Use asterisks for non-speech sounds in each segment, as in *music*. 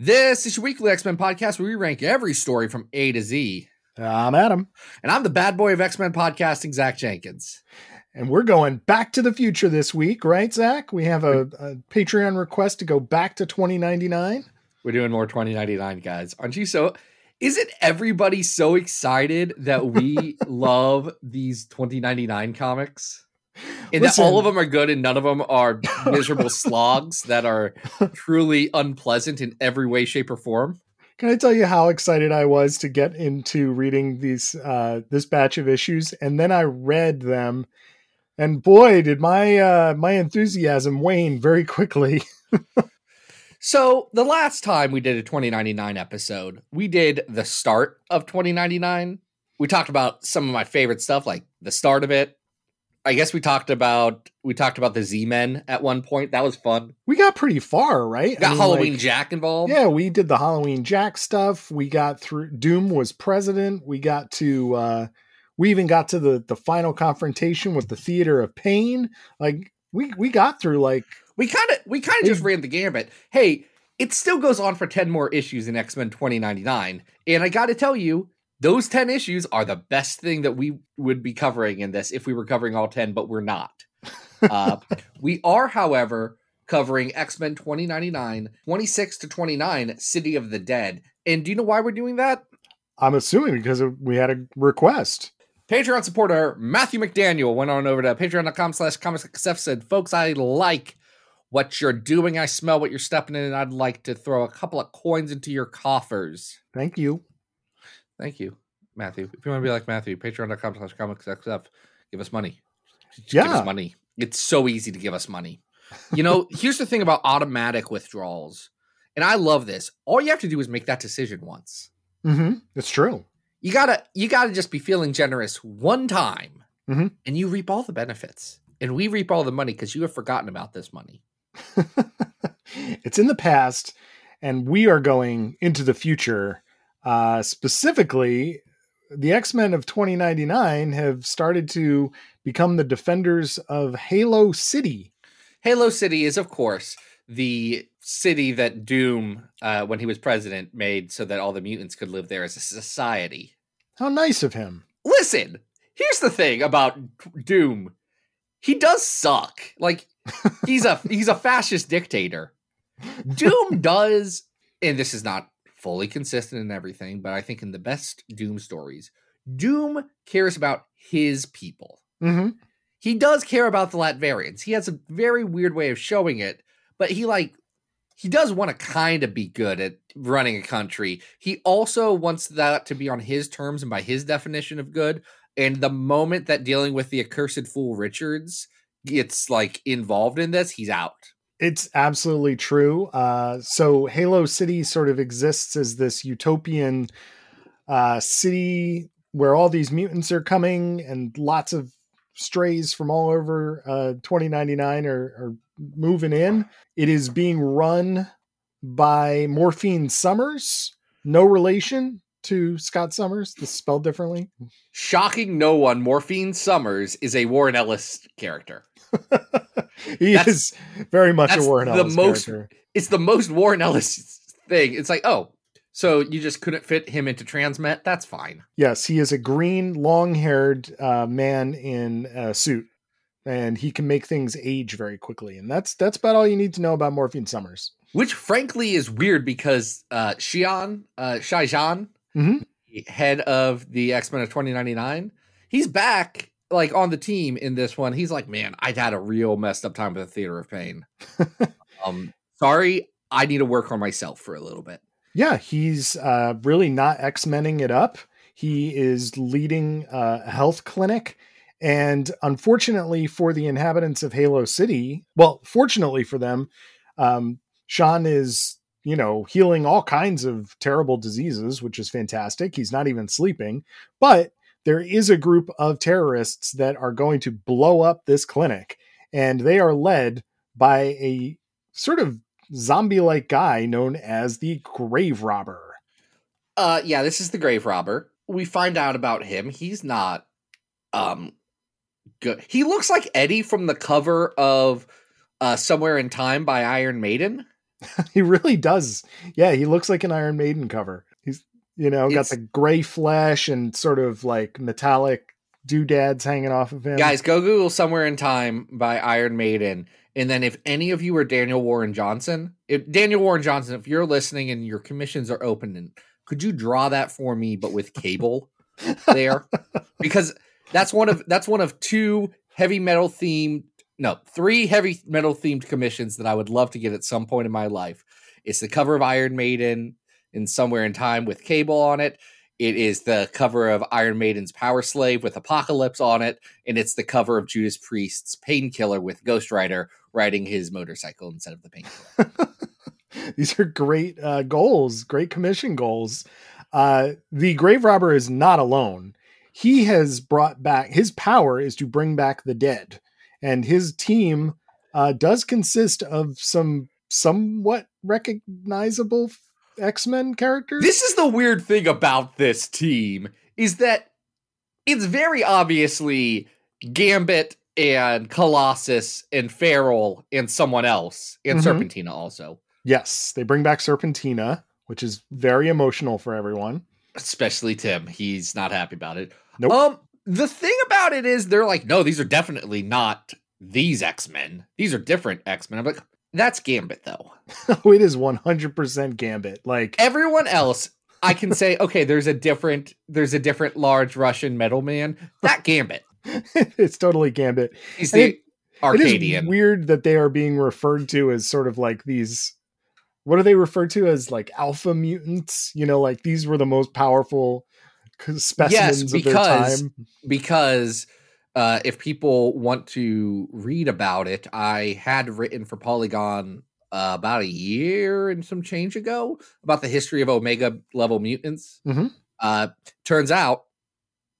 This is your weekly X Men podcast where we rank every story from A to Z. I'm Adam, And I'm the bad boy of X Men podcasting, Zach Jenkins. and we're going back to the future this week, right, Zach? We have a, a Patreon request to go back to 2099. We're doing more 2099, guys. Aren't you so? Isn't everybody so excited that we *laughs* love these 2099 comics? *laughs* And Listen. all of them are good and none of them are miserable *laughs* slogs that are truly unpleasant in every way, shape, or form? Can I tell you how excited I was to get into reading these uh, this batch of issues, and then I read them, and boy, did my uh, my enthusiasm wane very quickly. *laughs* So the last time we did a 2099 episode, we did the start of 2099. We talked about some of my favorite stuff, like the start of it. I guess we talked about we talked about the Z-Men at one point. That was fun. we got pretty far, right? I Got mean, Halloween like- Jack involved. Yeah, we did the Halloween Jack stuff. We got through Doom was president. We got to uh we even got to the the final confrontation with the theater of pain. Like we we got through like We kind of we kind of just ran the gambit. Hey, it still goes on for 10 more issues in X-Men 2099. And I got to tell you, those 10 issues are the best thing that we would be covering in this if we were covering all 10, but we're not. *laughs* Uh, we are, however, covering X-Men 2099, 26 to 29, City of the Dead. And do you know why we're doing that? I'm assuming because we had a request. Patreon supporter Matthew McDaniel went on over to patreon.com slash comicsxf said, folks, I like what you're doing. I smell what you're stepping in, and I'd like to throw a couple of coins into your coffers. Thank you. Thank you, Matthew. If you want to be like Matthew, patreon.com slash comicsxf, give us money. Just give us money. It's so easy to give us money. You know, *laughs* here's the thing about automatic withdrawals, and I love this. All you have to do is make that decision once. hmm It's true. You gotta you gotta just be feeling generous one time, Mhm. and you reap all the benefits, and we reap all the money because you have forgotten about this money. *laughs* it's in the past, and we are going into the future. Uh, specifically, the X Men of 2099 have started to become the defenders of Halo City. Halo City is, of course, the city that Doom, uh, when he was president, made so that all the mutants could live there as a society. How nice of him. Listen, here's the thing about Doom. He does suck. Like he's a *laughs* he's a fascist dictator. Doom *laughs* does, and this is not fully consistent in everything, but I think in the best Doom stories, Doom cares about his people. hmm He does care about the Latverians. He has a very weird way of showing it, but he like he does want to kind of be good at running a country. He also wants that to be on his terms and by his definition of good. And the moment that dealing with the accursed fool Richards gets like involved in this, he's out. It's absolutely true. Uh, so Halo City sort of exists as this utopian uh, city where all these mutants are coming and lots of strays from all over uh, 2099 are, are moving in. It is being run by Morphine Summers, no relation to Scott Summers. This is spelled differently. Shocking no one, Morphine Summers is a Warren Ellis character. *laughs* he That's- is very much a Warren the most- character. It's the most Warren Ellis thing. It's like, oh, so you just couldn't fit him into Transmet? That's fine. Yes, he is a green, long-haired uh, man in a suit, and he can make things age very quickly. And that's that's about all you need to know about Morphine Summers. Which frankly is weird because uh Xian, uh Shai Zhan, Mhm. head of the X-Men of 2099, he's back like on the team in this one. He's like, man, I'd had a real messed up time with the Theater of Pain. *laughs* um sorry, I need to work on myself for a little bit. Yeah, he's uh, really not X-Menning it up. He is leading uh, a health clinic. And unfortunately for the inhabitants of Halo City, well, fortunately for them, um, Sean is you know, healing all kinds of terrible diseases, which is fantastic. He's not even sleeping, but there is a group of terrorists that are going to blow up this clinic, and they are led by a sort of zombie like guy known as the Grave Robber. Uh, yeah, this is the grave robber. We find out about him. He's not, um, good. He looks like Eddie from the cover of uh, "Somewhere in Time" by Iron Maiden. *laughs* he really does. Yeah, he looks like an Iron Maiden cover. You know, got the gray flesh and sort of like metallic doodads hanging off of him. Guys, go Google "Somewhere in Time" by Iron Maiden, and then if any of you are Daniel Warren Johnson, if Daniel Warren Johnson, if you're listening and your commissions are open, and could you draw that for me, but with cable there? *laughs* Because that's one of that's one of two heavy metal themed, no, three heavy metal themed commissions that I would love to get at some point in my life. It's the cover of Iron Maiden in Somewhere in Time with cable on it. It is the cover of Iron Maiden's Power Slave with Apocalypse on it, and it's the cover of Judas Priest's Painkiller with Ghost Rider riding his motorcycle instead of the painkiller. *laughs* These are great uh, goals, great commission goals. Uh, the grave robber is not alone. He has brought back his power is to bring back the dead, and his team uh, does consist of some somewhat recognizable X Men characters. this is the weird thing about this team is that it's very obviously Gambit and Colossus and Feral and someone else and Mhm. Serpentina also. yes, they bring back Serpentina, which is very emotional for everyone. Especially Tim. He's not happy about it. Nope. Um the thing about it is they're like, no, these are definitely not these X-Men. These are different X-Men. I'm like, that's Gambit though. *laughs* Oh, it is 100% Gambit. Like Everyone else I can say, *laughs* okay, there's a different there's a different large Russian metal man. That Gambit. *laughs* it's totally Gambit. He's And the It is Arcadian. weird that they are being referred to as sort of like these. What are they referred to as like alpha mutants? You know, like these were the most powerful specimens of their time. because uh, if people want to read about it, I had written for Polygon uh, about a year and some change ago about the history of Omega level mutants. Mhm. Uh, turns out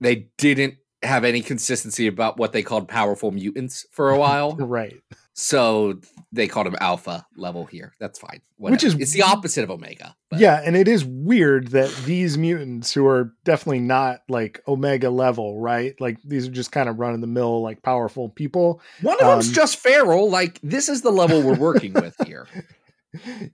they didn't have any consistency about what they called powerful mutants for a while, *laughs* Right. so they called them Alpha level here. That's fine. Which is- it's the opposite of Omega. but- Yeah, and it is weird that these mutants who are definitely not like Omega level, right? Like these are just kind of run of the mill, like powerful people. One of them's Um, just feral. Like this is the level we're working with *laughs* here.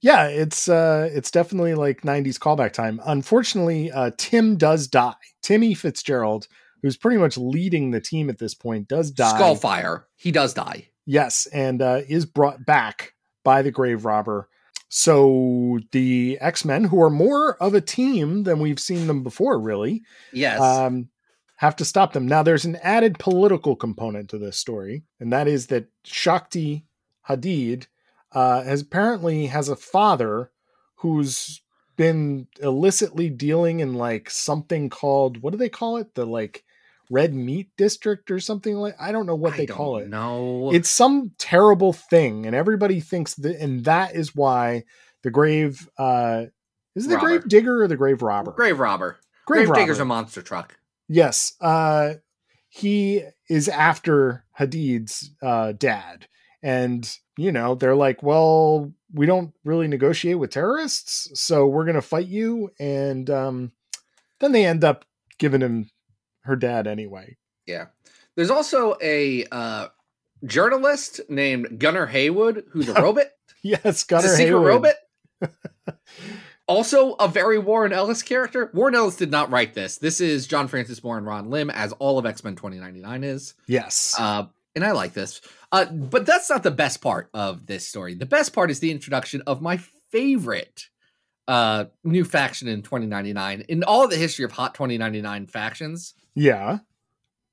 yeah, it's uh it's definitely like 90s callback time. Unfortunately, uh Tim does die. Timmy Fitzgerald, who's pretty much leading the team at this point, does die. Skullfire. He does die. Yes, and uh, is brought back by the grave robber. So the X-Men, who are more of a team than we've seen them before, really, Yes. um, have to stop them. Now, there's an added political component to this story, and that is that Shakti Hadid uh, has apparently has a father who's been illicitly dealing in like something called what do they call it? The like red meat district or something like I don't know what I they call it. No. It's some terrible thing, and everybody thinks that, and that is why the grave uh, is it the Robber. grave digger or the grave robber? Grave robber. grave Grave, digger's a monster truck. Yes. Uh he is after Hadid's uh dad. And, you know, they're like, well, we don't really negotiate with terrorists, so we're gonna fight you. And um then they end up giving him her dad anyway. Yeah. There's also a uh, journalist named Gunnar Haywood who's a *laughs* robot. Yes, Gunnar a secret Haywood. robot. *laughs* also, a very Warren Ellis character. Warren Ellis did not write this. This is John Francis Moore and Ron Lim, as all of X Men 2099 is. Yes. Uh, and I like this. Uh, but that's not the best part of this story. The best part is the introduction of my favorite uh, new faction in 2099 in all the history of Hot 2099 factions. Yeah.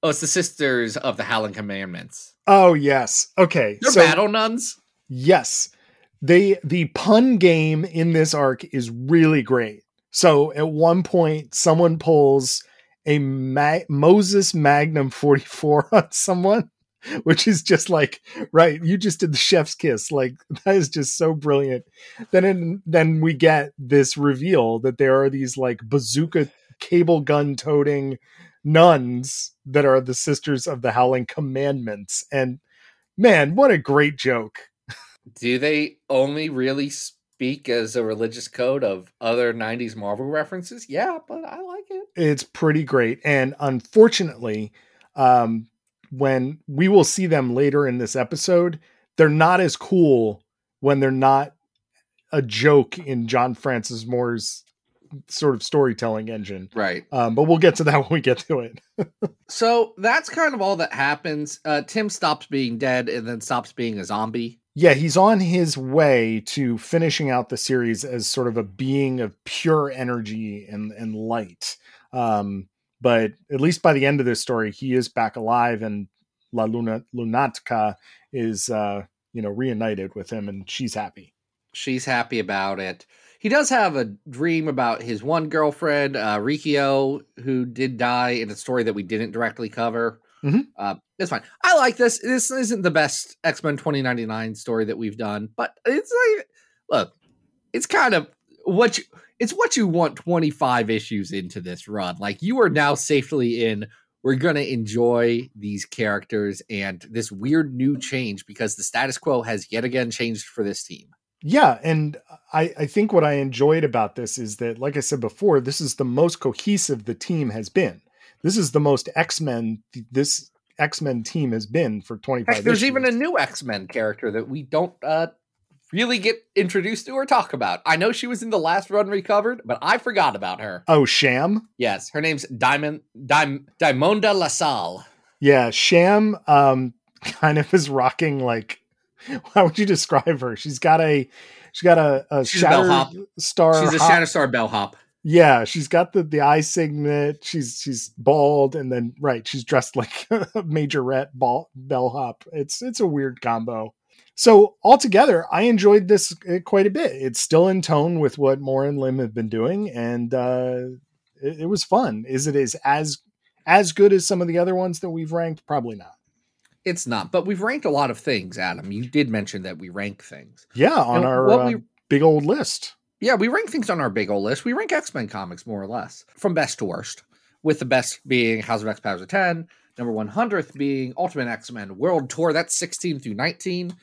Oh, it's the Sisters of the Howling Commandments. Oh yes. Okay. They're so- battle nuns. Yes. They the pun game in this arc is really great. So at one point someone pulls a Ma- Moses Magnum 44 *laughs* on someone which is just like right you just did the chef's kiss like *laughs* that is just so brilliant then in, then we get this reveal that there are these like bazooka cable gun toting nuns that are the sisters of the howling commandments and man what a great joke Do they only really speak as a religious code of other 90s Marvel references? Yeah, but I like it. it's pretty great and unfortunately um when we will see them later in this episode they're not as cool when they're not a joke in john francis moore's sort of storytelling engine Right. um but we'll get to that *laughs* when we get to it *laughs* So that's kind of all that happens. Uh, Tim stops being dead and then stops being a zombie. yeah he's on his way to finishing out the series as sort of a being of pure energy and and light um but at least by the end of this story he is back alive and la luna lunatica is uh you know reunited with him and she's happy She's happy about it. He does have a dream about his one girlfriend, uh, Rikio, who did die in a story that we didn't directly cover. Mhm. Uh, it's fine. I like this. This isn't the best X Men 2099 story that we've done, but it's like, look, it's kind of what you, it's what you want 25 issues into this run. Like you are now safely in. We're going to enjoy these characters and this weird new change because the status quo has yet again changed for this team. Yeah and i i think what i enjoyed about this is that like i said before this is the most cohesive the team has been this is the most x-men this x-men team has been for 25 Heck, there's even a new X Men character that we don't uh, really get introduced to or talk about. I know she was in the last run we covered, but I forgot about her. oh sham Yes, her name's Diamond Dim, Dimonda LaSalle. Yeah, Sham um *laughs* kind of is rocking like *laughs* how would you describe her? She's got a she's got a, a She's a star. She's a hop- Shatterstar bellhop. Yeah, she's got the the eye signet. She's she's bald and then right, she's dressed *laughs* like a majorette ball bellhop. It's it's a weird combo. So altogether, I enjoyed this uh, quite a bit. It's still in tone with what Moore and Lim have been doing, and uh, it, it was fun. Is it is as as good as some of the other ones that we've ranked? Probably not. It's not, but we've ranked a lot of things, Adam. You did mention that we rank things. Yeah, on And our uh, we- big old list. Yeah, we rank things on our big old list. We rank X Men comics more or less from best to worst, with the best being House of X Powers of 10, number 100th being Ultimate X Men World Tour, that's 16 through 19.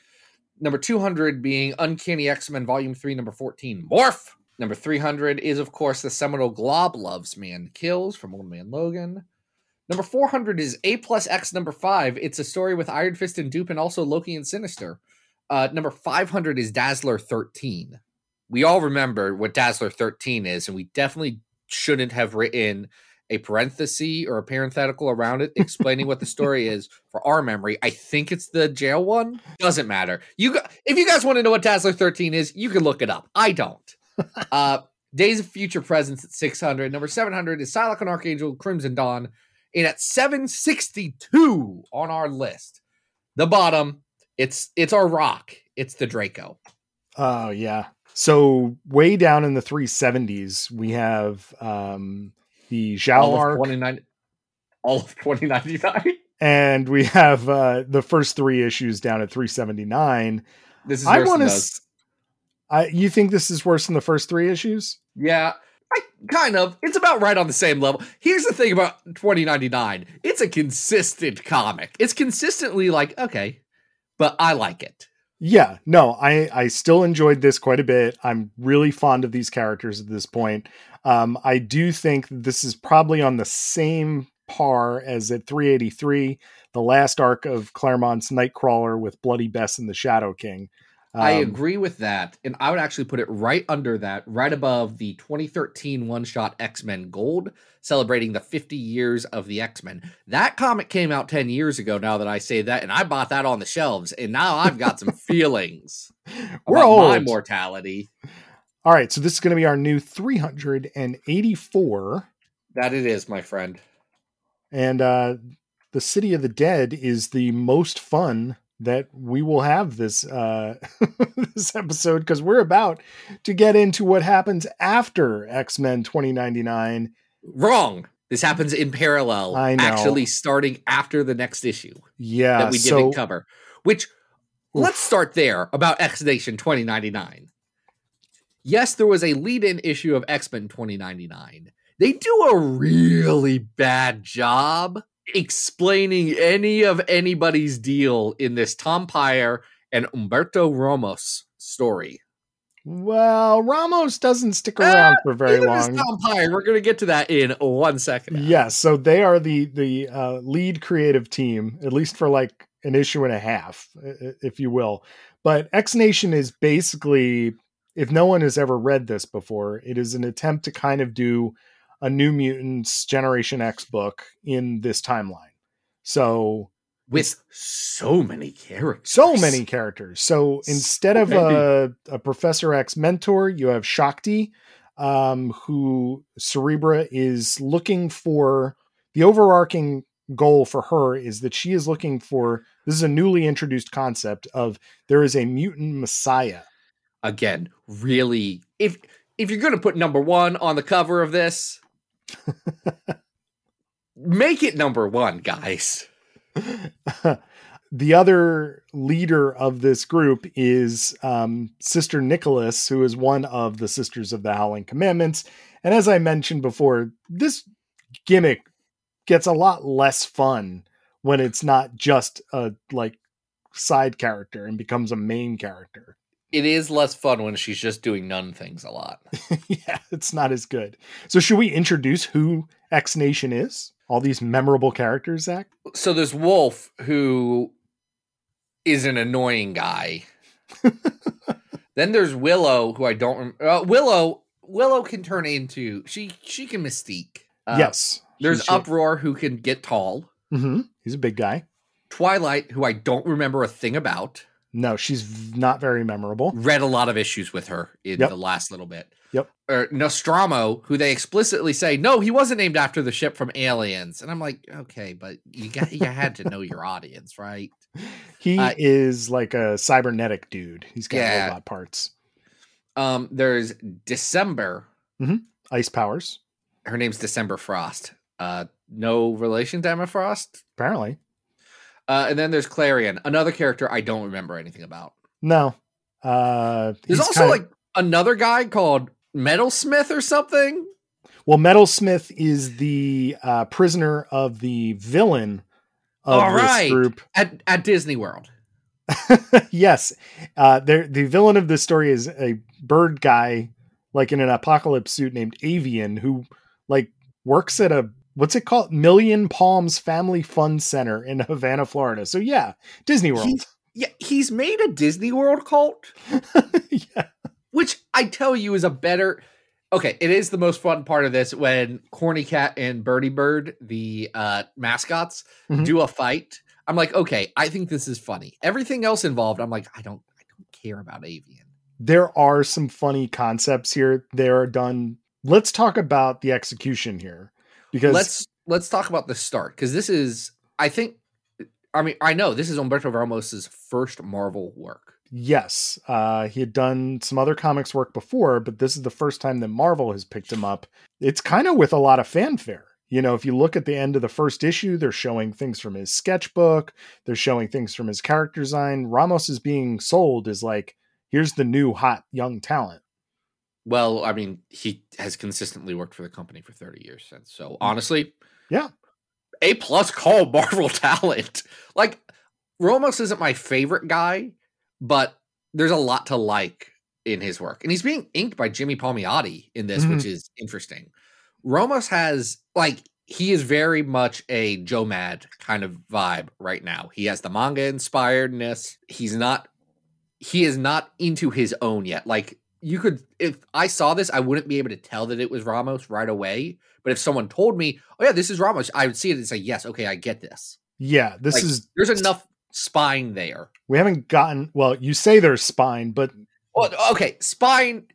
Number 200 being Uncanny X Men Volume 3, number 14, Morph. Number 300 is, of course, the seminal Glob Loves Man Kills from Old Man Logan. Number 400 is A plus X number 5. It's a story with Iron Fist and Dupe and also Loki and Sinister. Uh, number 500 is Dazzler 13 we all remember what Dazzler 13 is, and we definitely shouldn't have written a parenthesis or a parenthetical around it explaining what the *laughs* story is for our memory. I think it's the jail one. Doesn't matter. You gu- if you guys want to know what Dazzler 13 is, you can look it up. I don't. *laughs* uh Days of Future Presence at 600. Number 700 is Psylocke and Archangel Crimson Dawn. And at 762 on our list, the bottom, it's it's our rock. It's the Draco. Oh yeah. So way down in the 370s, we have um the Zhao all of 29 all of 2099 and we have uh the first three issues down at 379. this is I worse want to. I you think this is worse than the first three issues? yeah I, kind of it's about right on the same level here's the thing about 2099 it's a consistent comic it's consistently like okay but i like it Yeah, no, I I still enjoyed this quite a bit. I'm really fond of these characters at this point. Um, I do think this is probably on the same par as at 383, the last arc of Claremont's Nightcrawler with Bloody Bess and the Shadow King. I Um, agree with that and i would actually put it right under that right above the 2013 one-shot x-men gold celebrating the 50 years of the x-men. That comic came out 10 years ago now that i say that and i bought that on the shelves and now i've got some *laughs* feelings We're about my mortality. All right, so this is going to be our new 384, That it is, my friend. and uh, the City of the Dead is the most fun that we will have this uh, *laughs* this episode because we're about to get into what happens after X Men 2099. Wrong. This happens in parallel, I know. actually starting after the next issue Yeah. that we so, didn't cover. Which let's start there about X Nation 2099. Yes, there was a lead-in issue of X-Men 2099. They do a really bad job explaining any of anybody's deal in this Tom Peyer and Humberto Ramos story. Well, Ramos doesn't stick around for very long. Tom Peyer. We're going to get to that in one second. Yes, so they are the the uh, lead creative team, at least for like an issue and a half, if you will. But X Nation is basically, if no one has ever read this before, it is an attempt to kind of do a New Mutants Generation X book in this timeline. So With so many characters. so many characters. So instead of a, a Professor X mentor, you have Shakti, um, who Cerebra is looking for. The overarching goal for her is that she is looking for. This is a newly introduced concept of there is a mutant messiah. again really if if you're going to put number one on the cover of this make it number one guys the other leader of this group is um, Sister Nicholas, who is one of the Sisters of the Howling Commandments. And as I mentioned before, this gimmick gets a lot less fun when it's not just a like side character and becomes a main character. It is less fun when she's just doing nun things a lot *laughs* yeah, it's not as good. So should we introduce who X Nation is? All these memorable characters, Zach? so there's wolf who is an annoying guy *laughs* then there's willow who i don't rem- uh, willow willow can turn into she she can mystique Uh, yes. there's uproar who can get tall Mhm. He's a big guy. twilight who i don't remember a thing about No, she's not very memorable. read a lot of issues with her in Yep. the last little bit. Yep. Or Nostromo, who they explicitly say, no, he wasn't named after the ship from Aliens. And I'm like, okay, but you got you had to know your audience, right? *laughs* He Uh, is like a cybernetic dude. He's got Yeah. robot parts, Um, there's December. Hmm. ice powers, Her name's December Frost. Uh, no relation to Emma Frost. apparently. Uh, and then there's Clarion, another character I don't remember anything about. No. Uh, There's also kinda- like another guy called Metalsmith or something. well, Metalsmith is the uh, prisoner of the villain of All this right. group. At at Disney World. *laughs* yes, uh, the villain of this story is a bird guy, like in an apocalypse suit named Avian, who like works at a what's it called, Million Palms Family Fun Center in Havana, Florida. So yeah, Disney World. He's- Yeah, he's made a Disney World cult. *laughs* yeah. which I tell you is a better. Okay, it is the most fun part of this when Corny Cat and Birdie Bird, the uh, mascots, Mhm. do a fight. I'm like, okay, I think this is funny. Everything else involved, I'm like, I don't, I don't care about Avian. there are some funny concepts here. They are done. Let's talk about the execution here because Let's let's talk about the start because this is, I think, I mean, I know this is Humberto Ramos's first Marvel work. yes, uh, he had done some other comics work before, but this is the first time that Marvel has picked him up. It's kind of with a lot of fanfare. You know, if you look at the end of the first issue, they're showing things from his sketchbook, they're showing things from his character design. Ramos is being sold as like, here's the new hot young talent. Well, I mean, he has consistently worked for the company for 30 years since. So mm. honestly, Yeah. A plus *laughs* call Marvel talent. Like Ramos isn't my favorite guy, but there's a lot to like in his work. And he's being inked by Jimmy Palmiotti in this, which mm-hmm. is interesting. Ramos has like he is very much a Joe Mad kind of vibe right now. He has the manga inspiredness. He's not he is not into his own yet. Like you could if I saw this, I wouldn't be able to tell that it was Ramos right away. But if someone told me, "Oh yeah, this is Ramos," I would see it and say, "Yes, okay, I get this." Yeah, this Like, is There's enough spine there. we haven't gotten well, you say there's spine, but Well, okay, spine.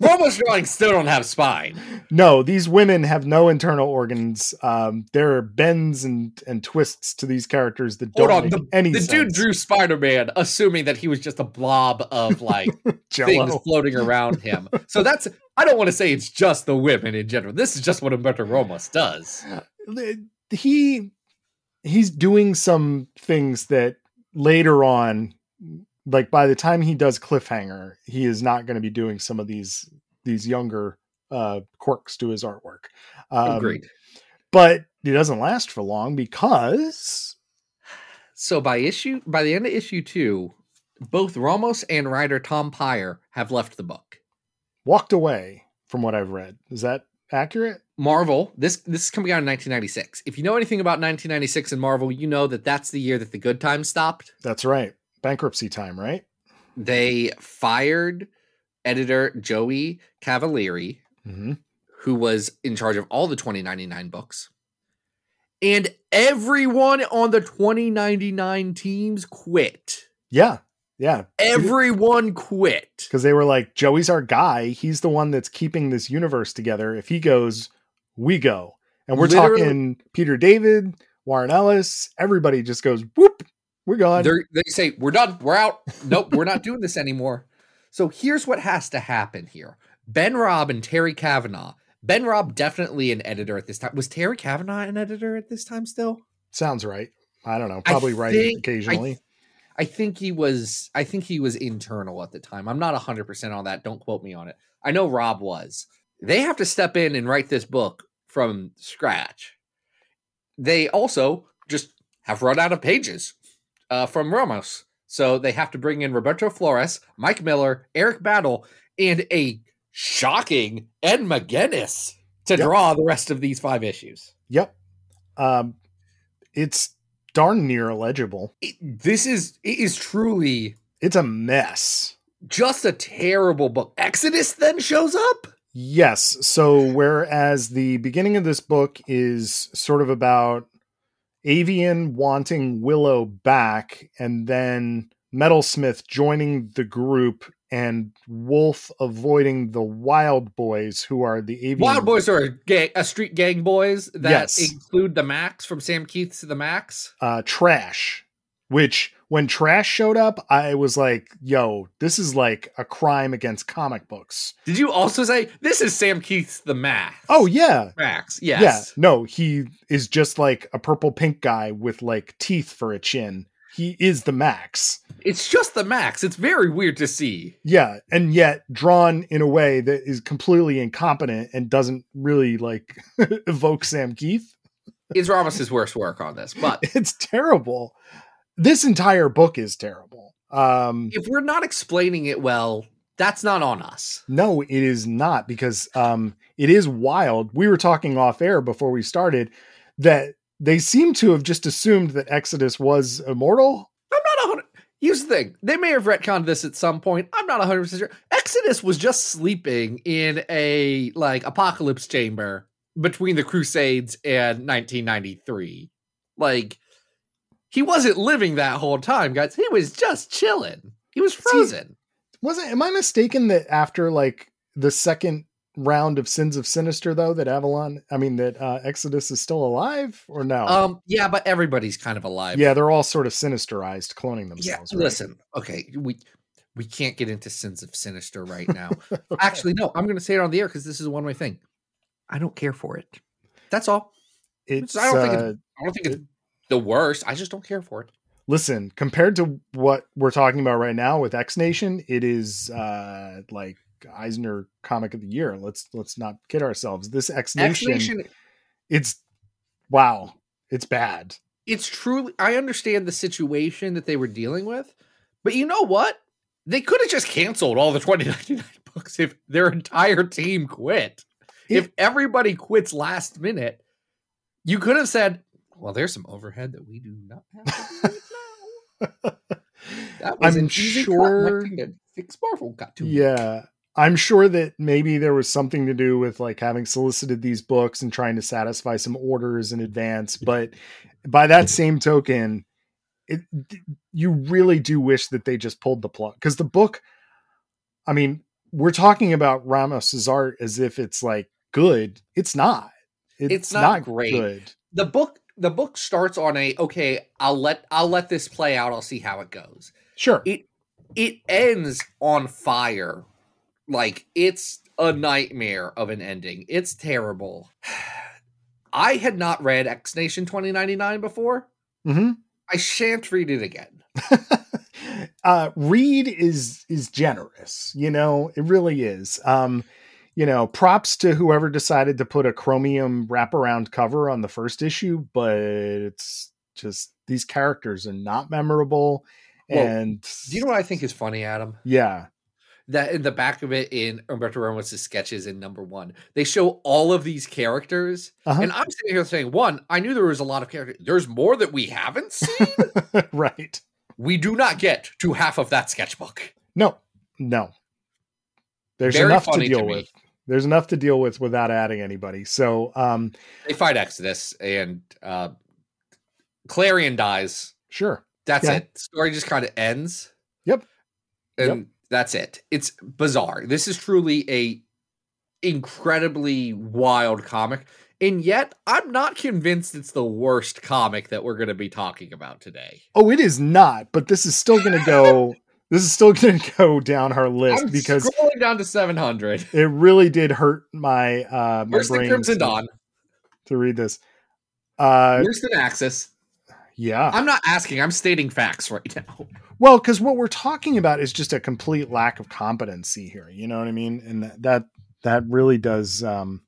Romo's drawings still don't have spine. no, these women have no internal organs. Um, there are bends and and twists to these characters that don't Hold on, make the, any the sense. dude drew Spider Man, assuming that he was just a blob of like *laughs* things floating around him. So that's I don't want to say it's just the women in general. This is just what Humberto Ramos does. he he's doing some things that later on like by the time he does cliffhanger he is not going to be doing some of these these younger uh quirks to his artwork um, Agreed. but it doesn't last for long because So by issue by the end of issue two, both Ramos and writer Tom Peyer have left the book. walked away from what i've read is that accurate Marvel, this this is coming out in 1996. If you know anything about 1996 and Marvel, you know that that's the year that the good times stopped. that's right bankruptcy time right They fired editor Joey Cavalieri, mm-hmm. who was in charge of all the 2099 books. And everyone on the 2099 teams quit. yeah yeah Everyone quit. because they were like joey's our guy he's the one that's keeping this universe together if he goes we go and we're Literally- talking peter david warren ellis everybody just goes whoop we're gone They're, they say, We're done. We're out. Nope, we're not *laughs* doing this anymore. So here's what has to happen here Ben Raab and Terry Kavanagh. Ben Raab, definitely an editor at this time. Was Terry Kavanagh an editor at this time still? sounds right i don't know probably think- occasionally I think he was I think he was internal at the time. I'm not 100% on that. Don't quote me on it. I know Raab was. They have to step in and write this book from scratch. They also just have run out of pages uh, from Ramos. So they have to bring in Roberto Flores, Mike Miller, Eric Battle, and a shocking Ed McGuinness to Yep. draw the rest of these five issues. yep um it's darn near illegible It- this is it is truly it's a mess just a terrible book. Exodus then shows up. Yes. So whereas the beginning of this book is sort of about Avian wanting Willow back and then Metalsmith joining the group and Wolf avoiding the Wild Boys who are the Avian Wild Boys are a, gang, a street gang boys that Yes. include the Max from Sam Kieth's The Max. uh Trash, which when Trash showed up, I was like, yo, this is like a crime against comic books. Did you also say this is Sam Kieth's The Max? Oh yeah. Max. Yes. Yeah, no, he is just like a purple pink guy with like teeth for a chin. He is the max. It's just The Max. It's very weird to see. Yeah, and yet drawn in a way that is completely incompetent and doesn't really like *laughs* evoke Sam Kieth. It's Ramos's worst work on this. But *laughs* It's terrible. This entire book is terrible. Um if we're not explaining it well, that's not on us. no, it is not because um it is wild. We were talking off air before we started that they seem to have just assumed that Exodus was immortal I'm not a hundred. Here's the thing: they may have retconned this at some point. I'm not a 100 percent sure. Exodus was just sleeping in a like apocalypse chamber between the Crusades and 1993. Like he wasn't living that whole time, guys. He was just chilling. He was frozen. wasn't am i mistaken that after like the second round of sins of sinister though that avalon i mean that uh exodus is still alive or no um, yeah, but everybody's kind of alive. yeah they're all sort of sinisterized cloning yeah. themselves right? Listen, okay, we we can't get into sins of sinister right now. *laughs* Okay. Actually, no, I'm going to say it on the air because this is a one way thing. I don't care for it. That's all. it's I don't think uh, I don't think it's the worst. I just don't care for it. listen compared to what we're talking about right now with x nation it is uh like eisner comic of the year let's let's not kid ourselves this x nation Nation, it's wow it's bad it's truly. I understand the situation that they were dealing with, but you know what? They could have just canceled all the 2099 *laughs* books if their entire team quit. if everybody quits last minute, you could have said, "Well, there's some overhead that we do not have." To do now." *laughs* That was I'm sure- Six Marvel got to. Yeah. I'm sure that maybe there was something to do with like having solicited these books and trying to satisfy some orders in advance. But by that same token, it, you really do wish that they just pulled the plug because the book, I mean, we're talking about Ramos's art as if it's like good. It's not. It's not great. the book the book starts on a okay i'll let i'll let this play out. I'll see how it goes. Sure. it it ends on fire. Like it's a nightmare of an ending. It's terrible. *sighs* I had not read x nation 2099 before. Hmm i shan't read it again. *laughs* Uh reed is is generous you know? It really is. Um you know props to whoever decided to put a chromium wraparound cover on the first issue but it's just these characters are not memorable Well, and do you know what i think is funny adam yeah that in the back of it in Humberto Ramos' sketches in number one, they show all of these characters. Uh-huh. And I'm sitting here saying, one, I knew there was a lot of characters. There's more that we haven't seen. *laughs* right we do not get to half of that sketchbook. no no there's Very enough to to deal me. with there's enough to deal with without adding anybody so um They fight Exodus and uh Clarion dies. sure That's Yeah. it. The story just kind of ends. Yep. And that's it. It's bizarre. This is truly a incredibly wild comic. And yet, I'm not convinced it's the worst comic that we're going to be talking about today. oh it is not but this is still gonna go *laughs* this is still *laughs* gonna go down our list I'm because scrolling down to 700. it really did hurt my uh my brain Crimson to, Dawn? to read this uh the Axis? yeah I'm not asking. I'm stating facts right *laughs* now. well because what we're talking about is just a complete lack of competency here you know what i mean and that that, that really does um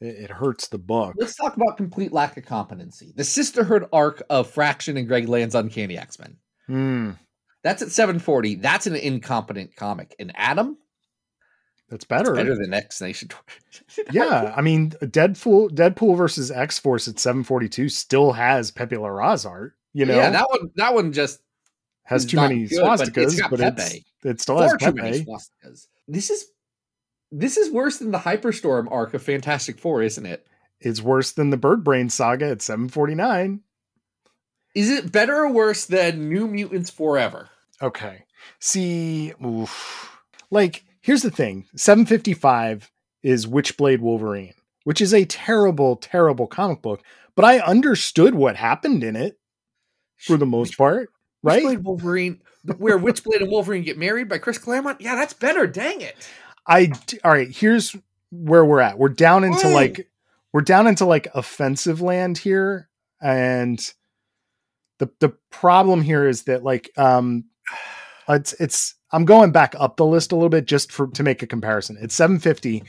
it, it hurts the book Let's talk about complete lack of competency. The Sisterhood arc of Fraction and Greg Land's Uncanny X Men. Hmm, That's at 740. That's an incompetent comic. And Adam, that's better better than X Nation. yeah *laughs* i mean deadpool deadpool versus x-force at 742 still has pepe larraz art you know yeah, that one. That one just has too many good, but it's swastikas but, it's it still has far too many swastikas. This is this is worse than the Hyperstorm arc of Fantastic Four, isn't it? it's worse than the bird brain saga at 749 Is it better or worse than New Mutants Forever? Okay. See, oof. like here's the thing: 755 is Witchblade Wolverine, which is a terrible, terrible comic book. But I understood what happened in it for the most part, right? Witchblade Wolverine, where Witchblade and Wolverine get married by Chris Claremont. Yeah, that's better. Dang it. I all right. Here's where we're at. We're down into like we're down into like offensive land here, and the the problem here is that like um *sighs* it's it's I'm going back up the list a little bit just for to make a comparison. It's 750.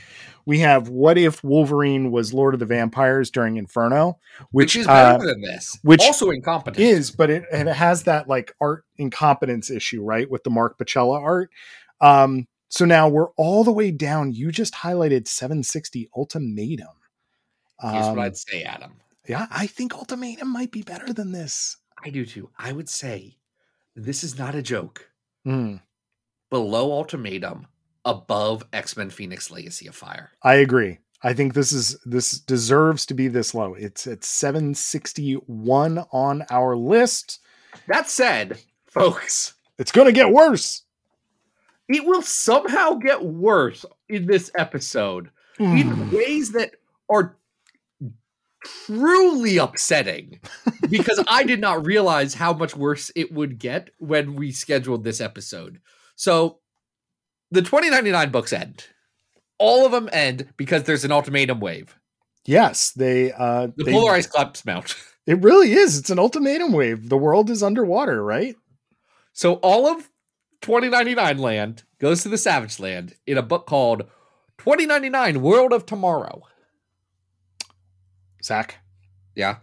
We have what if Wolverine was Lord of the Vampires during Inferno, Which, which, is better uh, than this. which also incompetent. is, but it, it has that like art incompetence issue, right? With the Mark Pacella art. Um, so now we're all the way down. You just highlighted 760 Ultimatum. Here's Um, what I'd say, Adam. yeah, I think Ultimatum might be better than this. I do too. I would say this is not a joke. Hmm, Below Ultimatum, above X Men Phoenix Legacy of Fire. I agree. I think this is this deserves to be this low. It's at 761 on our list. That said, folks, It's going to get worse. it will somehow get worse in this episode Hmm. in ways that are truly upsetting because I did not realize how much worse it would get when we scheduled this episode. So the 2099 books end. All of them end because there's an ultimatum wave. Yes, they uh The they- polarized collapse mount. it really is. It's an ultimatum wave. The world is underwater, right? So all of 2099 land goes to the Savage Land in a book called 2099 World of Tomorrow. Zach, Yeah.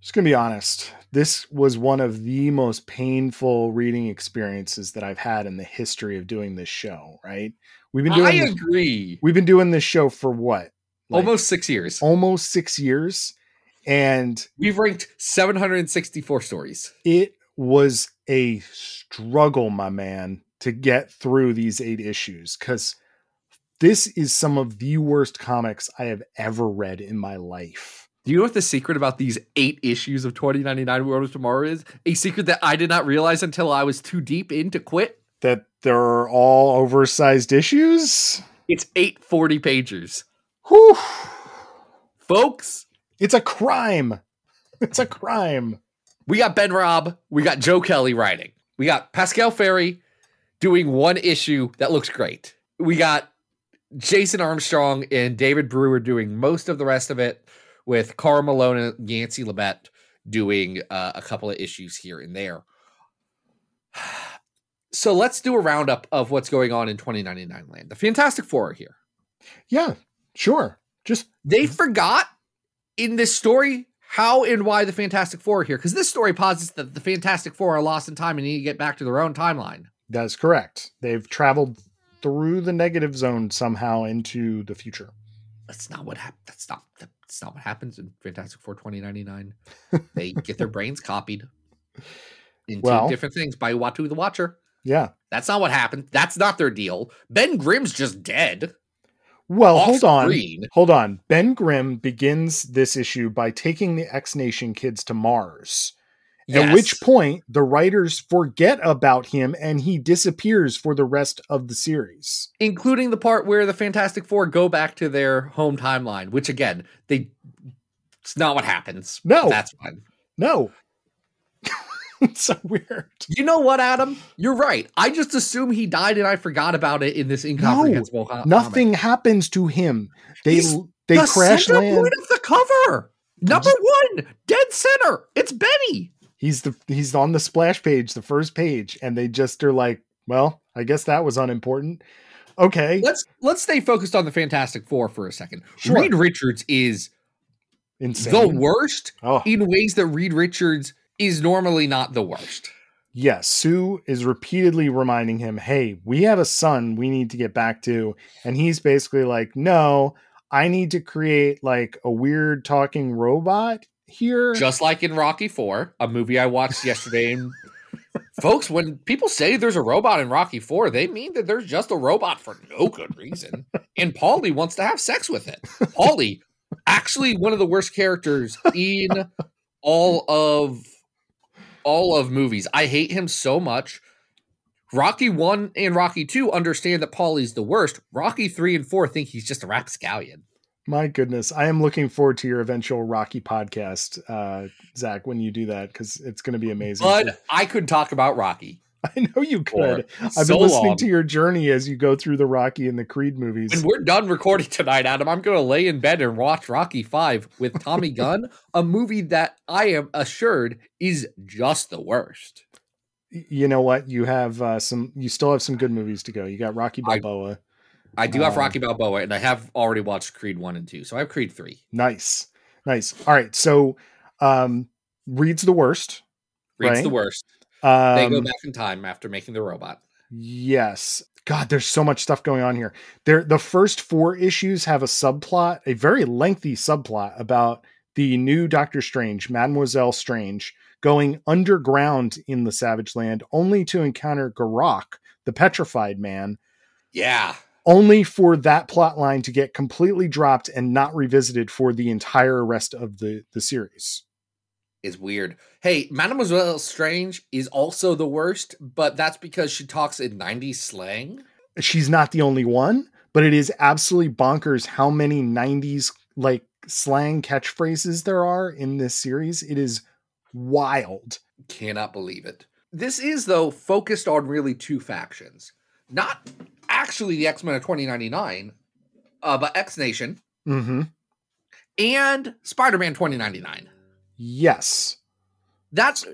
just gonna be honest. This was one of the most painful reading experiences that I've had in the history of doing this show. Right? We've been I doing this, agree. we've been doing this show for what? Like, Almost six years. almost six years, and We've ranked 764 stories. it was a struggle, my man, to get through these eight issues because this is some of the worst comics I have ever read in my life. Do you know what the secret about these eight issues of 2099 World of Tomorrow is? A secret that I did not realize until I was too deep in to quit. that they're all oversized issues. It's eight forty 40 pagers. Whew. Folks, It's a crime. It's a crime. we got Ben Raab, we got Joe Kelly writing. We got Pascal Ferry doing one issue that looks great. We got Jason Armstrong and David Brewer doing most of the rest of it, with Carl Malone and Yancey Labat doing uh, a couple of issues here and there. *sighs* So let's do a roundup of what's going on in 2099 land. The Fantastic Four are here. Yeah, sure. Just They forgot in this story how and why the Fantastic Four are here because this story posits that the Fantastic Four are lost in time and need to get back to their own timeline. that's correct. They've traveled through the negative zone somehow into the future. That's not what hap- That's not. That's not what happens in Fantastic Four 2099. *laughs* they get their brains copied into Well- different things by Uatu the Watcher. Yeah. That's not what happened. That's not their deal. Ben Grimm's just dead. Well, hold on. screen. Hold on. Ben Grimm begins this issue by taking the X Nation kids to Mars. At which point the writers forget about him and he disappears for the rest of the series. including the part where the Fantastic Four go back to their home timeline, which again, they it's not what happens. No. That's fine. No. *laughs* it's so weird. You know what, Adam? You're right. I just assume he died and I forgot about it in this incomprehensible co- Nothing happens to him. They He's they. The crash center land. point of the cover. Number one, dead center. It's Benny. He's the he's on the splash page, the first page, and they just are like, well, I guess that was unimportant. Okay, Let's let's stay focused on the Fantastic Four for a second. Sure. Reed Richards is insane. the worst Oh, in ways that Reed Richards is normally not the worst. yes. Sue is repeatedly reminding him, "Hey, we have a son we need to get back to," and he's basically like, "No, I need to create like a weird talking robot here." just like in Rocky Four, a movie I watched yesterday. And *laughs* folks, when people say there's a robot in Rocky Four, they mean that there's just a robot for no good reason. And Paulie wants to have sex with it. Paulie, actually, one of the worst characters in all of all of movies. I hate him so much. Rocky one and Rocky two understand that Paulie's the worst. Rocky three and four think he's just a rapscallion. My goodness, I am looking forward to your eventual Rocky podcast, uh, Zach, when you do that because it's going to be amazing. But I could talk about Rocky. *laughs* I know you could. I've so been listening long. to your journey as you go through the Rocky and the Creed movies. When we're done recording tonight, Adam, I'm going to lay in bed and watch Rocky 5 with Tommy *laughs* Gunn, a movie that I am assured is just the worst. you know what? You have uh, some. You still have some good movies to go. You got Rocky Balboa. I do have Um, Rocky Balboa, and I have already watched Creed 1 and 2, so I have Creed 3. nice, nice. All right, so um, Reed's the worst. Creed's Right. the worst. Um, They go back in time after making the robot. Yes. God, there's so much stuff going on here. There, the first four issues have a subplot, a very lengthy subplot about the new Doctor Strange, Mademoiselle Strange, going underground in the Savage Land only to encounter Garokk, the petrified man, Yeah. Only for that plot line to get completely dropped and not revisited for the entire rest of the, the series. Is weird. Hey, Mademoiselle Strange is also the worst, but that's because she talks in 90s slang. She's not the only one, but it is absolutely bonkers how many 90s like slang catchphrases there are in this series. It is wild. Cannot believe it. This is, though, focused on really two factions. Not actually the X Men of 2099, uh, but X Nation hmm and Spider Man 2099. Yes. That's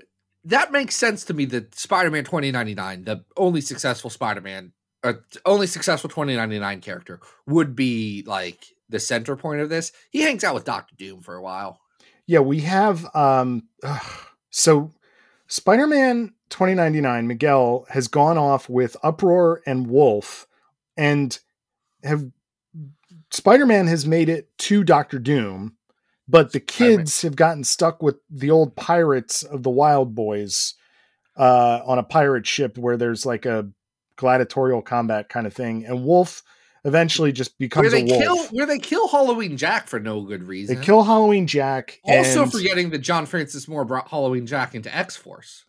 that makes sense to me that Spider Man 2099, the only successful Spider Man, uh, only successful 2099 character, would be like the center point of this. He hangs out with Doctor Doom for a while. Yeah, we have um ugh. *sighs* so Spider-Man 2099 Miguel has gone off with Uproar and Wolf and have Spider-Man has made it to Doctor Doom, but the Spider-Man. kids have gotten stuck with the old pirates of the Wild Boys uh on a pirate ship where there's like a gladiatorial combat kind of thing and Wolf eventually just Where becomes they a wolf. kill where they kill Halloween Jack for no good reason. they kill Halloween Jack also forgetting that John Francis Moore brought Halloween Jack into X Force.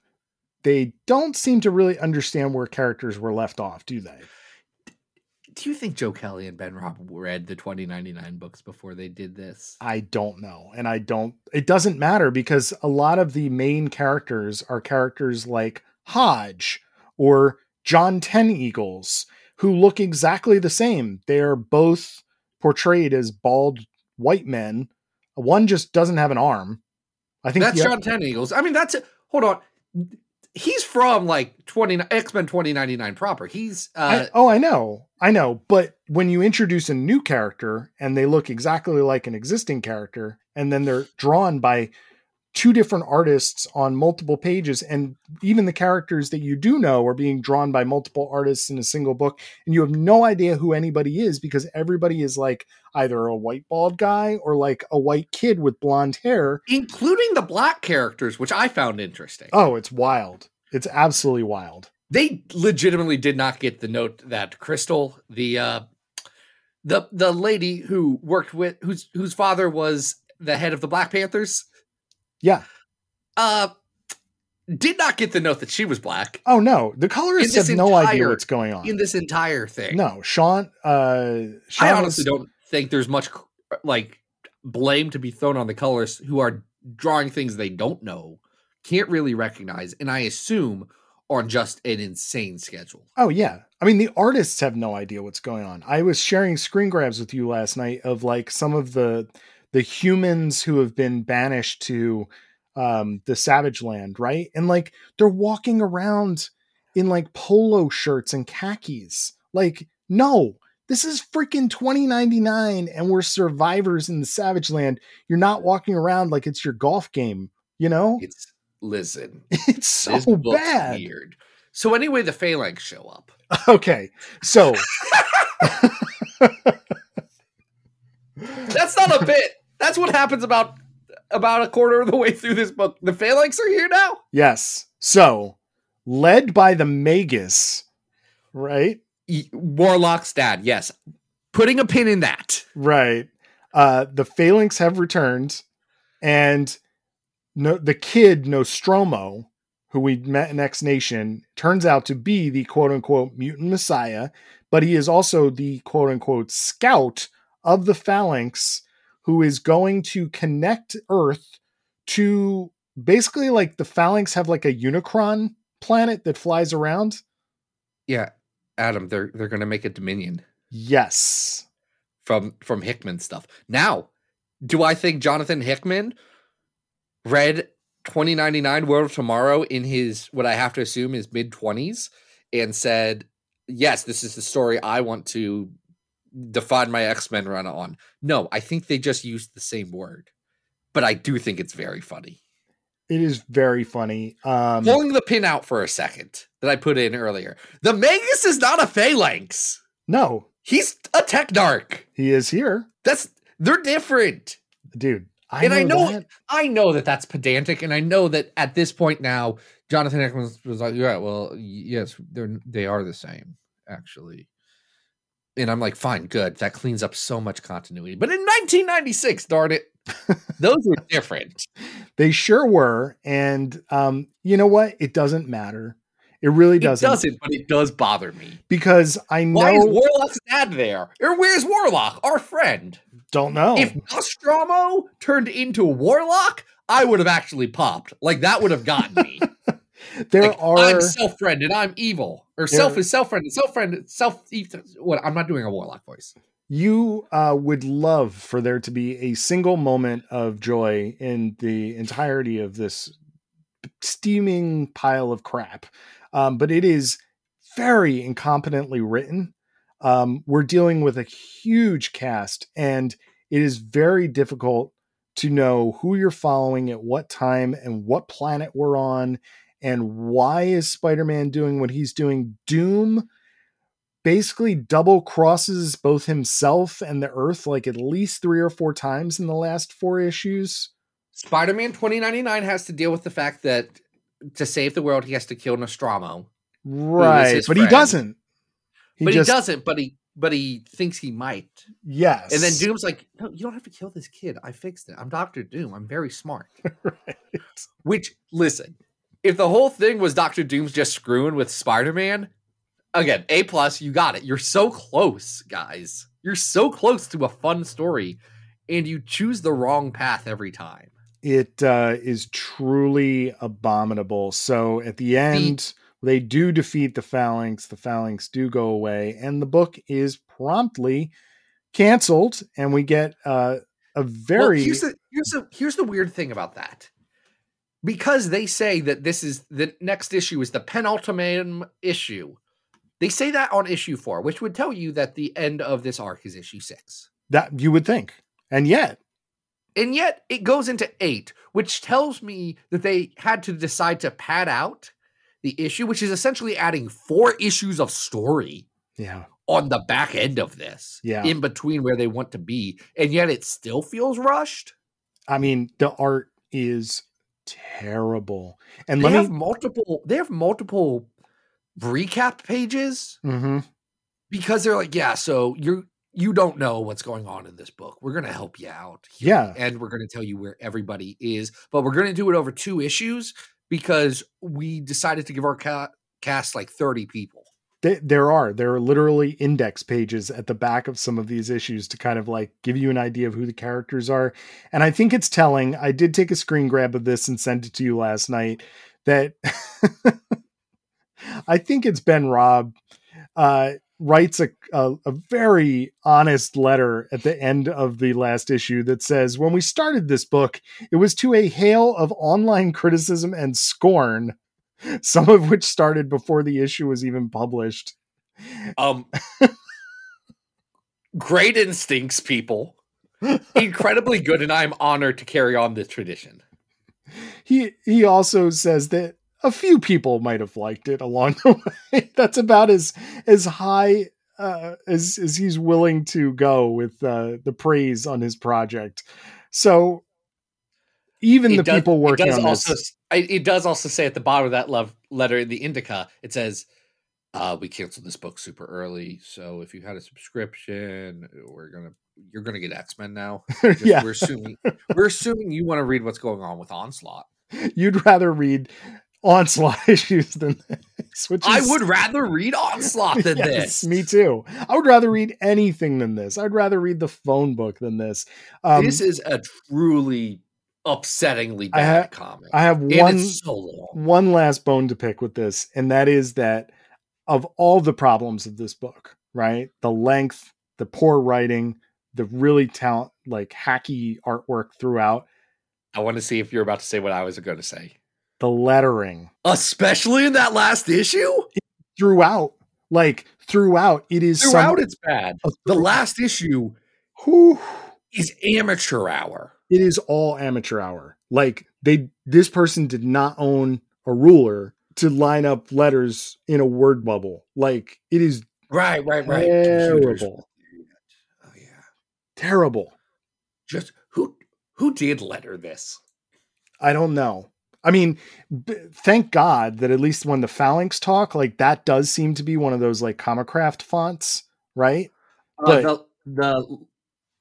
They don't seem to really understand where characters were left off, do they? Do you think Joe Kelly and Ben Raab read the 2099 books before they did this? I don't know. And I don't, it doesn't matter because a lot of the main characters are characters like Hodge or John Ten Eagles who look exactly the same. They're both portrayed as bald white men. One just doesn't have an arm. I think That's John Ten Eagles. I mean, that's hold on. He's from like 20 X Men 2099 proper. He's uh I, oh, I know, I know. But when you introduce a new character and they look exactly like an existing character, and then they're drawn by two different artists on multiple pages, and even the characters that you do know are being drawn by multiple artists in a single book, and you have no idea who anybody is because everybody is like either a white bald guy or like a white kid with blonde hair. including the black characters, which I found interesting. Oh, it's wild. It's absolutely wild. they legitimately did not get the note that Crystal, the uh the the lady who worked with whose whose father was the head of the Black Panthers, Yeah. uh did not get the note that she was black Oh no, the colorists have no idea what's going on. in this entire thing. No, Sean. Uh, Sean I was- honestly don't think there's much like blame to be thrown on the colors who are drawing things they don't know, can't really recognize, and I assume on just an insane schedule. Oh yeah, I mean the artists have no idea what's going on. I was sharing screen grabs with you last night of like some of the the humans who have been banished to um, the Savage Land, right? And like they're walking around in like polo shirts and khakis. Like no. This is freaking 2099 and we're survivors in the Savage Land. You're not walking around like it's your golf game, you know? It's listen, *laughs* It's so this bad. weird. So anyway, the phalanx show up. *laughs* Okay. So *laughs* That's not a bit. That's what happens about about a quarter of the way through this book. The phalanx are here now. Yes. So, led by the Magus, right? Warlock's dad. Yes, putting a pin in that. Right. Uh, the Phalanx have returned, and no, the kid Nostromo, who we met in X Nation, turns out to be the quote unquote mutant messiah, but he is also the quote unquote scout of the Phalanx who is going to connect Earth to basically like the Phalanx have like a Unicron planet that flies around. Yeah, Adam. They're they're gonna make a Dominion Yes. from from Hickman stuff. Now, do I think Jonathan Hickman read 2099 World of Tomorrow in his what I have to assume is mid 20s and said, "Yes, this is the story I want to define my X-Men run on." No, I think they just used the same word. But I do think it's very funny. It is very funny. Um, Pulling the pin out for a second that I put in earlier. The Magus is not a phalanx. no, He's a Technarch. he is here, That's they're different. dude. I And I know- that. I know that that's pedantic, and I know that at this point now, Jonathan Hickman was, was like, "Yeah, well, yes, they're they are the same, actually." And I'm like, "Fine, good. That cleans up so much continuity." But in 1996, darn it, *laughs* those were different. They sure were, and um, you know what? It doesn't matter. It really doesn't, doesn't, but it does bother me. because I Why is know. Warlock's dad there? Or where's Warlock, our friend? don't know. If Nostromo turned into Warlock, I would have actually popped. Like that would have gotten me. There Like, are I'm self friend and I'm evil, or There- self is self friend, self friend, self. What? I'm not doing a warlock voice. you uh, would love for there to be a single moment of joy in the entirety of this steaming pile of crap. Um, but it is very incompetently written. Um, we're dealing with a huge cast, and it is very difficult to know who you're following at what time and what planet we're on and why is Spider-Man doing what he's doing. Doom basically double crosses both himself and the Earth like at least three or four times in the last four issues. Spider Man 2099 has to deal with the fact that to save the world, he has to kill Nostromo. Right, but he doesn't. He but just he doesn't. But he but he thinks he might. yes, And then Doom's like, "No, you don't have to kill this kid. I fixed it. I'm Doctor Doom. I'm very smart." *laughs* Right. Which listen, if the whole thing was Doctor Doom's just screwing with Spider Man, again, A plus, you got it. You're so close, guys. You're so close to a fun story, and you choose the wrong path every time. It uh, is truly abominable. So at the end, they do defeat the phalanx. The phalanx do go away, and the book is promptly canceled. And we get uh, a very Well, here's the here's the here's the weird thing about that. Because they say that this is the next issue is the penultimate issue. They say that on issue four, which would tell you that the end of this arc is issue six. that you would think, and yet And yet it goes into eight, which tells me that they had to decide to pad out the issue, which is essentially adding four issues of story yeah, on the back end of this. Yeah. In between where they want to be. And yet it still feels rushed. I mean the art is terrible. And they let have multiple they have multiple recap pages Mhm. because they're like, yeah, so you're you don't know what's going on in this book. We're gonna help you out. here, Yeah. And we're gonna tell you where everybody is, but we're gonna do it over two issues because we decided to give our ca- cast like 30 people. Th- there are there are literally index pages at the back of some of these issues to kind of like give you an idea of who the characters are. And i think it's telling i did take a screen grab of this and send it to you last night that *laughs* i think it's Ben Raab uh writes a, a a very honest letter at the end of the last issue that says when we started this book it was to a hail of online criticism and scorn *laughs* some of which started before the issue was even published. Um *laughs* great instincts, people. Incredibly good, and I'm honored to carry on this tradition. He he also says that a few people might have liked it along the *laughs* way. That's about as as high uh, as as he's willing to go with uh, the praise on his project. So even the does- people it working does on also, this, it does also say at the bottom of that love letter in the indicia, it says, uh, "We canceled this book super early, so if you had a subscription, we're gonna you're gonna get X Men now. *laughs* Just- yeah, we're assuming we're assuming you want to read what's going on with Onslaught. *laughs* you'd rather read onslaught *laughs* issues than this. Which I would rather read Onslaught than Yes, this. Me too. I would rather read anything than this. I'd rather read the phone book than this. Um, this is a truly upsettingly I bad ha- comic. I have one so one last bone to pick with this, and that is that of all the problems of this book, right? The length, the poor writing, the really talent like hacky artwork throughout, I want to see if you're about to say what I was going to say, the lettering especially in that last issue. throughout, like throughout, it is some- Throughout, it's bad. The last issue Whew. is amateur hour. It is all amateur hour. Like they this person did not own a ruler to line up letters in a word bubble. Like it is Right, right, right. Terrible. Oh yeah. terrible. Just who who did letter this? I don't know. I mean, b- thank God that at least when the phalanx talk, like that does seem to be one of those like Comicraft fonts, right? Uh, But- the the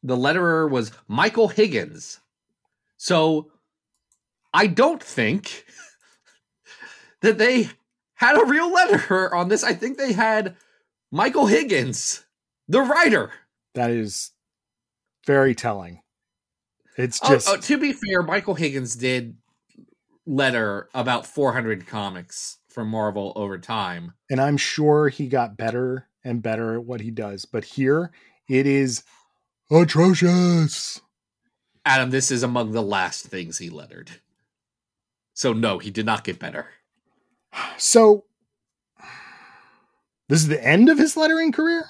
the letterer was Michael Higgins. So I don't think *laughs* that they had a real letterer on this. I think they had Michael Higgins, the writer. That is very telling. It's Oh, just oh, to be fair, Michael Higgins did letter about 400 comics for Marvel over time. and I'm sure he got better and better at what he does, but here it is atrocious. Adam, this is among the last things he lettered. So no, he did not get better. So this is the end of his lettering career?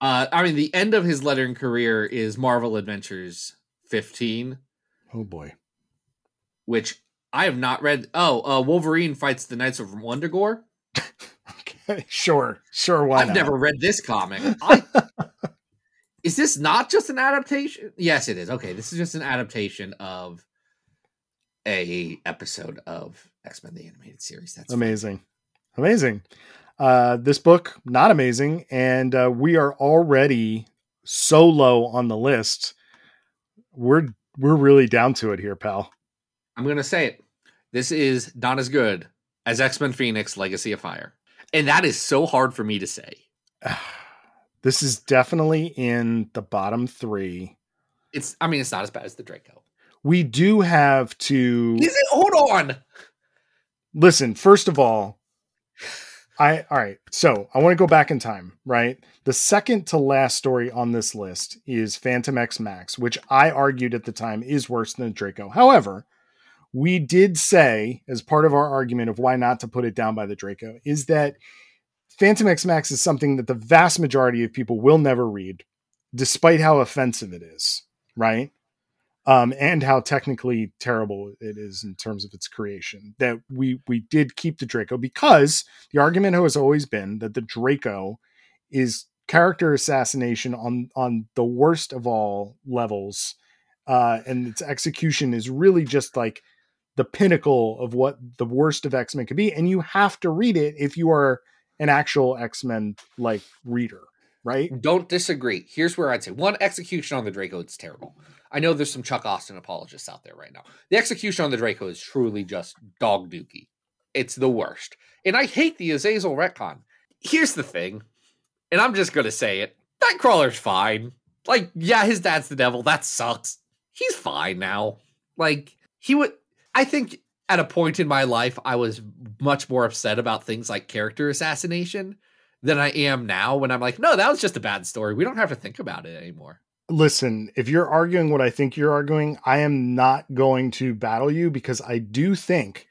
Uh, I mean, the end of his lettering career is Marvel Adventures 15, Oh boy. which I have not read. Oh, uh, Wolverine fights the Knights of Wundagore. *laughs* Okay, sure. Sure, why I've not? never read this comic. *laughs* I, is this not just an adaptation? Yes, it is. Okay, this is just an adaptation of a episode of X Men the animated series. That's amazing. Amazing. Uh this book not amazing and uh we are already so low on the list. We're we're really down to it here, pal. I'm gonna say it. this is not as good as X Men Phoenix Legacy of Fire. And that is so hard for me to say. *sighs* *sighs* *sighs* this is definitely in the bottom three. It's, I mean, it's not as bad as the Draco. We do have to Is it? Hold on. listen. First of all, I all right. So I want to go back in time. Right, the second to last story on this list is Phantom X Max, which I argued at the time is worse than Draco. However, we did say as part of our argument of why not to put it down by the Draco is that Phantom X Max is something that the vast majority of people will never read, despite how offensive it is, right? Um, and how technically terrible it is in terms of its creation. That we we did keep the Draco because the argument has always been that the Draco is character assassination on on the worst of all levels, uh, and its execution is really just like the pinnacle of what the worst of X Men could be, and you have to read it if you are an actual X Men like reader, right? Don't disagree. Here's where I'd say one execution on the Draco, is terrible. I know there's some Chuck Austen apologists out there right now. The execution on the Draco is truly just dog dookie. It's the worst. And I hate the Azazel retcon. Here's the thing, and I'm just gonna say it. Nightcrawler's fine. Like, yeah, his dad's the devil. That sucks. He's fine now. Like, he would I think at a point in my life I was much more upset about things like character assassination than I am now when I'm like, no, that was just a bad story. We don't have to think about it anymore. listen, if you're arguing what I think you're arguing, I am not going to battle you because I do think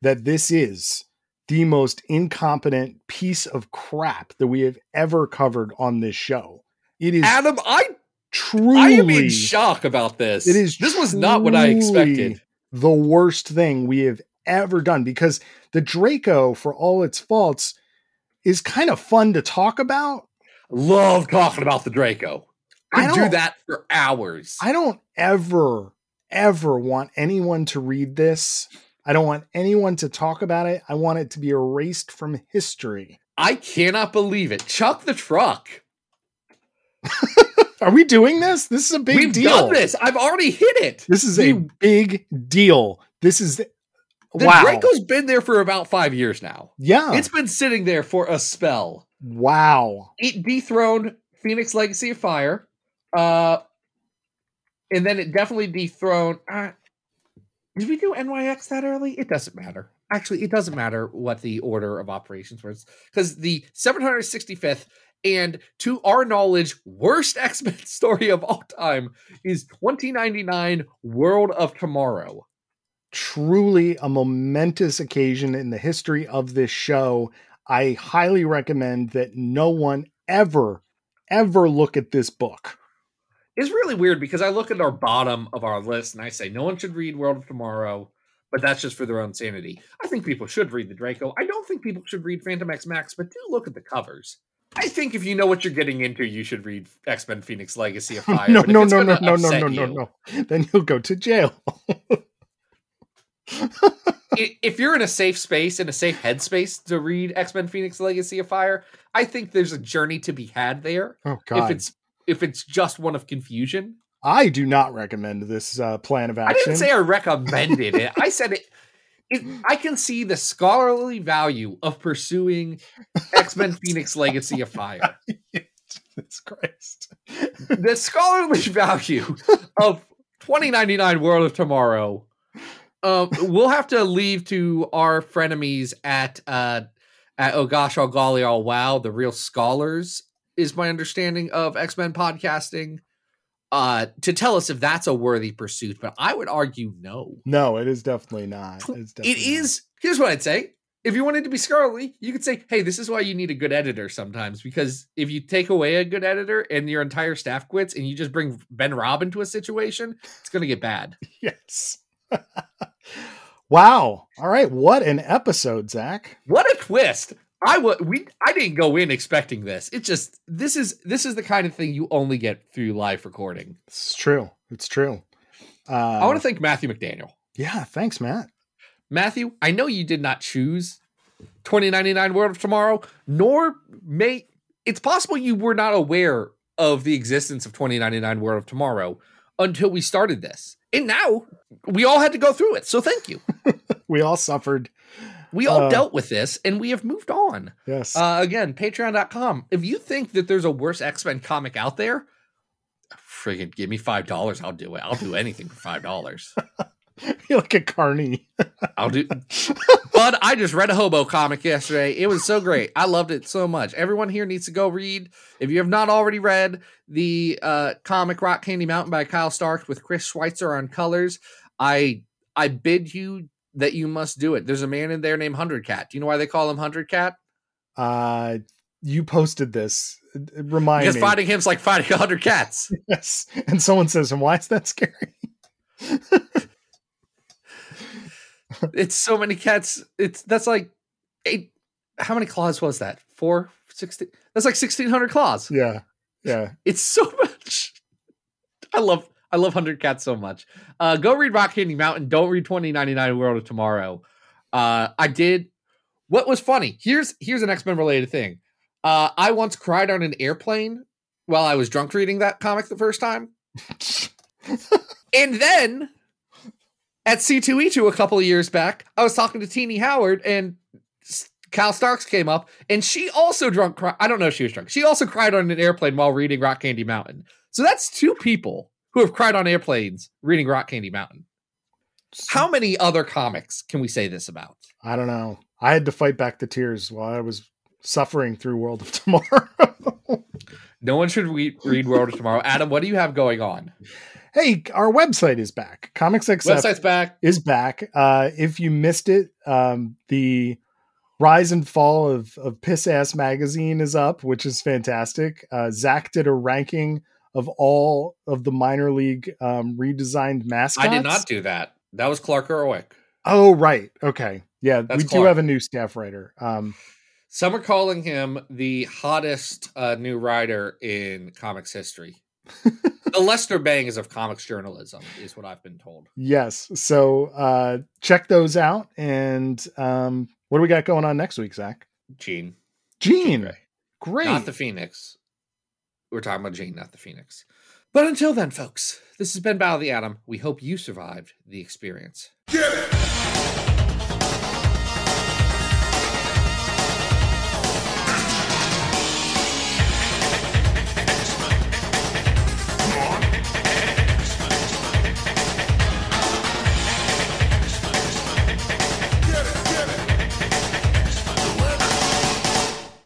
that this is the most incompetent piece of crap that we have ever covered on this show. It is Adam, I truly I am in shock about this. It is this was not what I expected. The worst thing we have ever done because the Draco, for all its faults, is kind of fun to talk about. Love talking about the Draco. I do that for hours. I don't ever, ever want anyone to read this. I don't want anyone to talk about it. I want it to be erased from history. I cannot believe it. Chuck the truck. *laughs* Are we doing this? This is a big We've deal. done this. I've already hit it. This is a big deal. This is The wow. Draco's been there for about five years now. yeah. It's been sitting there for a spell. wow. It dethroned Phoenix Legacy of Fire. Uh and then it definitely dethroned uh, did we do NYX that early? It doesn't matter. Actually, it doesn't matter what the order of operations was because the 765th and to our knowledge, worst *laughs* X-Men story of all time is 2099 World of Tomorrow. truly a momentous occasion in the history of this show. I highly recommend that no one ever, ever look at this book. It's really weird because I look at our bottom of our list and I say no one should read World of Tomorrow, but that's just for their own sanity. I think people should read the Draco. I don't think people should read Phantom X Max, but do look at the covers. I think if you know what you're getting into, you should read X Men Phoenix Legacy of *laughs* Fire. no, no, no, no, no, no, no, no, no. Then you'll go to jail. *laughs* if you're in a safe space, in a safe headspace to read X Men Phoenix Legacy of Fire, I think there's a journey to be had there. Oh God! If it's if it's just one of confusion, I do not recommend this uh, plan of action. I didn't say I recommended it. I said it, it. *laughs* I can see the scholarly value of pursuing X Men *laughs* Phoenix Legacy of Fire. Jesus Christ. The scholarly *laughs* value of 2099 World of Tomorrow. Um, we'll have to leave to our frenemies at uh, at Oh Gosh Oh Golly Oh Wow, the real scholars is my understanding of X Men podcasting. Uh, to tell us if that's a worthy pursuit, but I would argue no. No, it is definitely not. It's It definitely is. Here's what I'd say. If you wanted to be scholarly, you could say, "Hey, this is why you need a good editor sometimes." Because if you take away a good editor and your entire staff quits, and you just bring Ben Raab into a situation, it's going to get bad. *laughs* Yes. *laughs* wow. All right. What an episode, Zach. What a twist! I would. We. I didn't go in expecting this. It just. This is. This is the kind of thing you only get through live recording. It's true. It's true. Uh, I want to thank Matthew McDaniel. Yeah. Thanks, Matt. Matthew, I know you did not choose 2099 World of Tomorrow, nor may it's possible you were not aware of the existence of 2099 World of Tomorrow until we started this. And now we all had to go through it. So thank you. *laughs* we all suffered. We all Uh, dealt with this and we have moved on. Yes. Uh, again, patreon.com. If you think that there's a worse X Men comic out there, friggin' give me $5. I'll do it. I'll do anything for $5. *laughs* You're like a carny. I'll do. *laughs* But I just read a hobo comic yesterday. It was so great. I loved it so much. Everyone here needs to go read. If you have not already read the uh, comic Rock Candy Mountain by Kyle Stark with Chris Schweitzer on colors, I I bid you that you must do it. There's a man in there named Hundred Cat. Do you know why they call him Hundred Cat? Uh, you posted this. Remind Because me. fighting him's like fighting a hundred cats. *laughs* Yes. And someone says, and why is that scary? it's so many cats. It's that's like eight. How many claws was that? Four, sixteen. That's like sixteen hundred claws. Yeah. Yeah. It's so *laughs* much. I love I love Hundred Cats so much. Uh, go read Rock Candy Mountain. Don't read twenty ninety nine World of Tomorrow. Uh, I did. What was funny? Here's here's an X Men related thing. Uh, I once cried on an airplane while I was drunk reading that comic the first time, *laughs* and then at C2E2 a couple of years back, I was talking to Tini Howard and Kyle Starks came up and she also drunk. Cry- I don't know if she was drunk. She also cried on an airplane while reading Rock Candy Mountain. So that's two people who have cried on airplanes reading Rock Candy Mountain. How many other comics can we say this about? I don't know. I had to fight back the tears while I was suffering through World of *laughs* Tomorrow. No one should re- read World of Tomorrow. Adam, what do you have going on? hey, our website is back. ComicsXF Website's back. is back. Uh, if you missed it, um, the rise and fall of, of Piss Ass Magazine is up, which is fantastic. Uh, Zach did a ranking of all of the minor league um, redesigned mascots. I did not do that. That was Clark Erwick. Oh, right. Okay. Yeah, That's we do have a new staff writer. Um, Some are calling him the hottest uh, new writer in comics history. *laughs* the Lester Bangs of comics journalism is what I've been told. yes. So uh, check those out. And um, what do we got going on next week, Zach? Jean, Jean. Grey. Great. not the Phoenix. We're talking about Jane, not the Phoenix. But until then, folks, this has been Battle of the Atom. We hope you survived the experience. Get it!